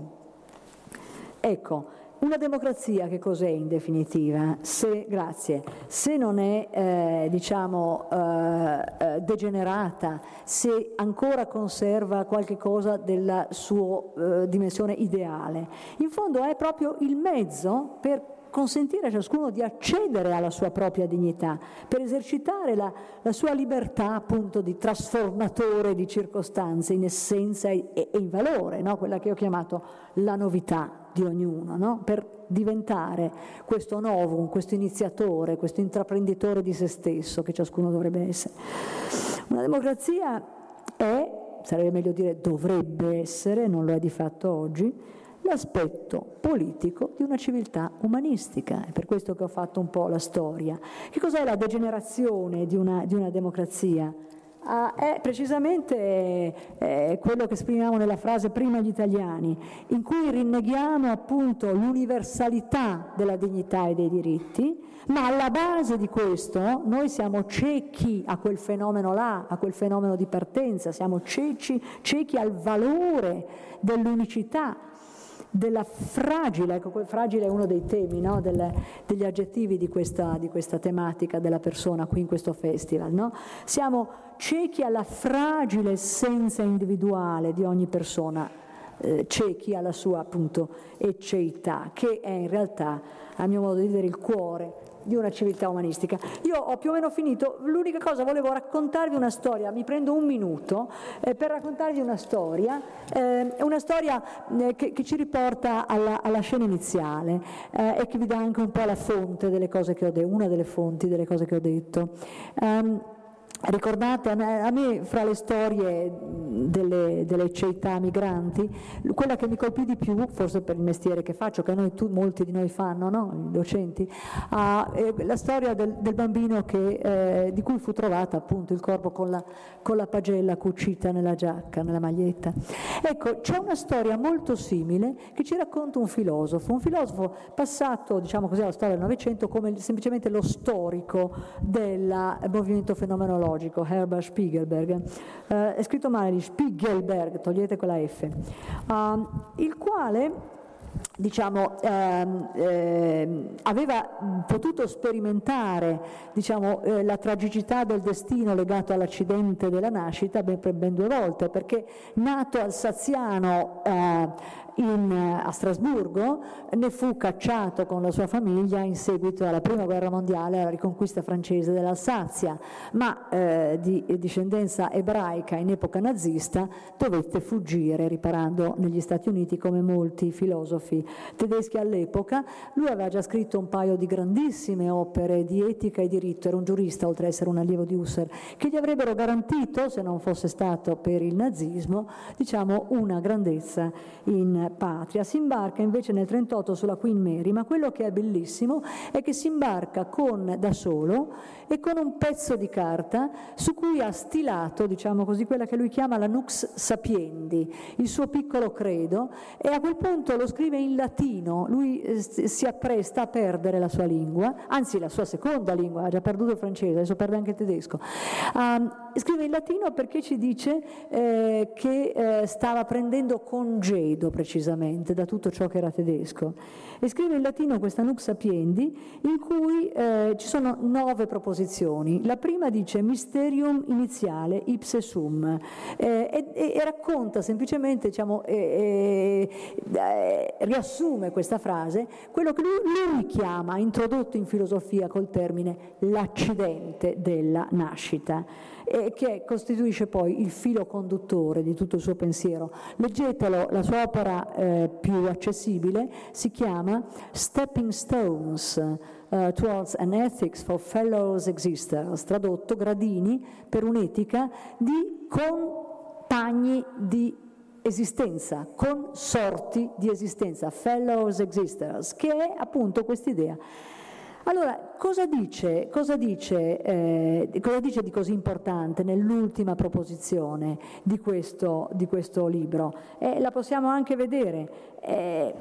Ecco, una democrazia che cos'è in definitiva? Se, grazie, se non è eh, diciamo, eh, eh, degenerata, se ancora conserva qualche cosa della sua eh, dimensione ideale, in fondo è proprio il mezzo per consentire a ciascuno di accedere alla sua propria dignità, per esercitare la, la sua libertà appunto di trasformatore di circostanze in essenza e, e in valore, no? quella che ho chiamato la novità di ognuno, no? per diventare questo novum, questo iniziatore, questo intraprenditore di se stesso che ciascuno dovrebbe essere. Una democrazia è, sarebbe meglio dire dovrebbe essere, non lo è di fatto oggi, l'aspetto politico di una civiltà umanistica. È per questo che ho fatto un po' la storia. Che cos'è la degenerazione di una, di una democrazia? Ah, è precisamente eh, quello che esprimiamo nella frase prima gli italiani, in cui rinneghiamo appunto l'universalità della dignità e dei diritti, ma alla base di questo noi siamo ciechi a quel fenomeno là, a quel fenomeno di partenza, siamo ciechi, ciechi al valore dell'unicità della fragile, ecco, fragile è uno dei temi, no? Del, degli aggettivi di questa, di questa, tematica della persona qui in questo festival. No? Siamo ciechi alla fragile essenza individuale di ogni persona, eh, ciechi alla sua appunto ecceità, che è in realtà, a mio modo di vedere, il cuore di una civiltà umanistica. Io ho più o meno finito, l'unica cosa volevo raccontarvi una storia, mi prendo un minuto eh, per raccontarvi una storia, eh, una storia eh, che, che, ci riporta alla, alla scena iniziale eh, e che vi dà anche un po' la fonte delle cose che ho detto, una delle fonti delle cose che ho detto. Um, Ricordate, a me, fra le storie delle, delle ceità migranti, quella che mi colpì di più, forse per il mestiere che faccio, che noi, tu, molti di noi fanno, no? i docenti, è la storia del, del bambino che, eh, di cui fu trovata appunto il corpo con la, con la, pagella cucita nella giacca, nella maglietta. Ecco, c'è una storia molto simile che ci racconta un filosofo, un filosofo passato, diciamo così, alla storia del Novecento come semplicemente lo storico del movimento fenomenologico sociologico, Herbert Spiegelberg, eh, è scritto male di Spiegelberg, togliete quella F, uh, il quale diciamo, ehm, eh, aveva potuto sperimentare diciamo, eh, la tragicità del destino legato all'accidente della nascita ben, ben due volte, perché nato alsaziano eh, in, eh, a Strasburgo, ne fu cacciato con la sua famiglia in seguito alla prima guerra mondiale alla riconquista francese dell'Alsazia, ma eh, di discendenza ebraica in epoca nazista dovette fuggire riparando negli Stati Uniti come molti filosofi tedeschi all'epoca. Lui aveva già scritto un paio di grandissime opere di etica e diritto, era un giurista oltre ad essere un allievo di Husserl, che gli avrebbero garantito, se non fosse stato per il nazismo, diciamo una grandezza in patria, si imbarca invece nel 38 sulla Queen Mary, ma quello che è bellissimo è che si imbarca con, da solo e con un pezzo di carta su cui ha stilato, diciamo così, quella che lui chiama la Nux Sapiendi, il suo piccolo credo, e a quel punto lo scrive in latino, lui eh, si appresta a perdere la sua lingua, anzi la sua seconda lingua, ha già perduto il francese, adesso perde anche il tedesco. Um, scrive in latino perché ci dice eh, che eh, stava prendendo congedo precisamente da tutto ciò che era tedesco. E scrive in latino questa Nux Sapiendi in cui eh, ci sono nove proposizioni. La prima dice mysterium iniziale ipse sum eh, e, e, racconta semplicemente, diciamo, eh, riassume questa frase, quello che lui, lui chiama, introdotto in filosofia col termine l'accidente della nascita e che costituisce poi il filo conduttore di tutto il suo pensiero. Leggetelo, la sua opera eh, più accessibile si chiama Stepping Stones uh, Towards an Ethics for Fellows Existers, tradotto gradini per un'etica di compagni di esistenza, consorti di esistenza, fellows existers, che è appunto quest'idea Allora, cosa dice, cosa dice, eh, cosa dice di così importante nell'ultima proposizione di questo, di questo libro? Eh, la possiamo anche vedere. Eh,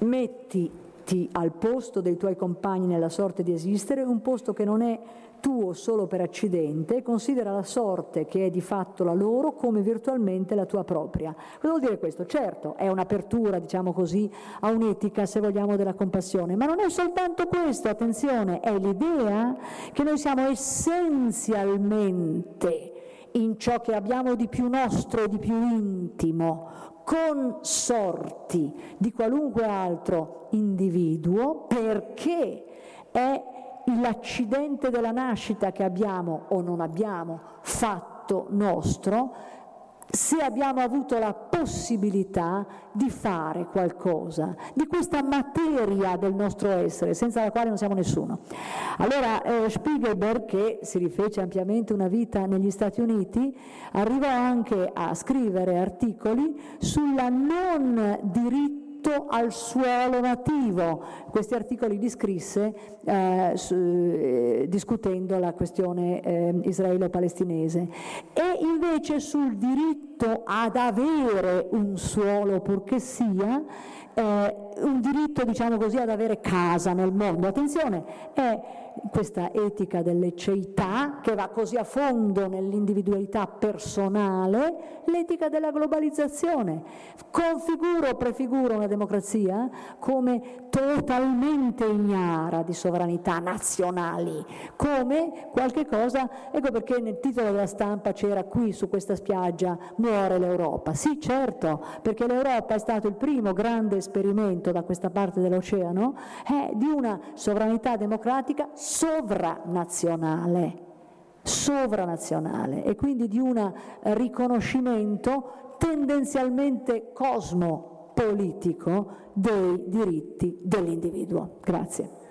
mettiti al posto dei tuoi compagni nella sorte di esistere, un posto che non è tuo solo per accidente, considera la sorte che è di fatto la loro come virtualmente la tua propria. Cosa vuol dire questo? Certo, è un'apertura, diciamo così, a un'etica, se vogliamo, della compassione, ma non è soltanto questo, attenzione, è l'idea che noi siamo essenzialmente in ciò che abbiamo di più nostro di più intimo, consorti di qualunque altro individuo, perché è l'accidente della nascita che abbiamo o non abbiamo fatto nostro, se abbiamo avuto la possibilità di fare qualcosa, di questa materia del nostro essere, senza la quale non siamo nessuno. Allora eh, Spiegelberg, che si rifece ampiamente una vita negli Stati Uniti, arrivò anche a scrivere articoli sulla non diritto diritto al suolo nativo. Questi articoli li scrisse eh, su, eh, discutendo la questione eh, israelo-palestinese. E invece sul diritto ad avere un suolo, purché sia, eh, un diritto, diciamo così, ad avere casa nel mondo. Attenzione, è questa etica delle ceità che va così a fondo nell'individualità personale, l'etica della globalizzazione. Configuro o prefiguro una democrazia come totalmente ignara di sovranità nazionali, come qualche cosa, ecco perché nel titolo della stampa c'era qui su questa spiaggia muore l'Europa. Sì, certo, perché l'Europa è stato il primo grande esperimento da questa parte dell'oceano è di una sovranità democratica sovranazionale, sovranazionale e quindi di un riconoscimento tendenzialmente cosmopolitico dei diritti dell'individuo. Grazie.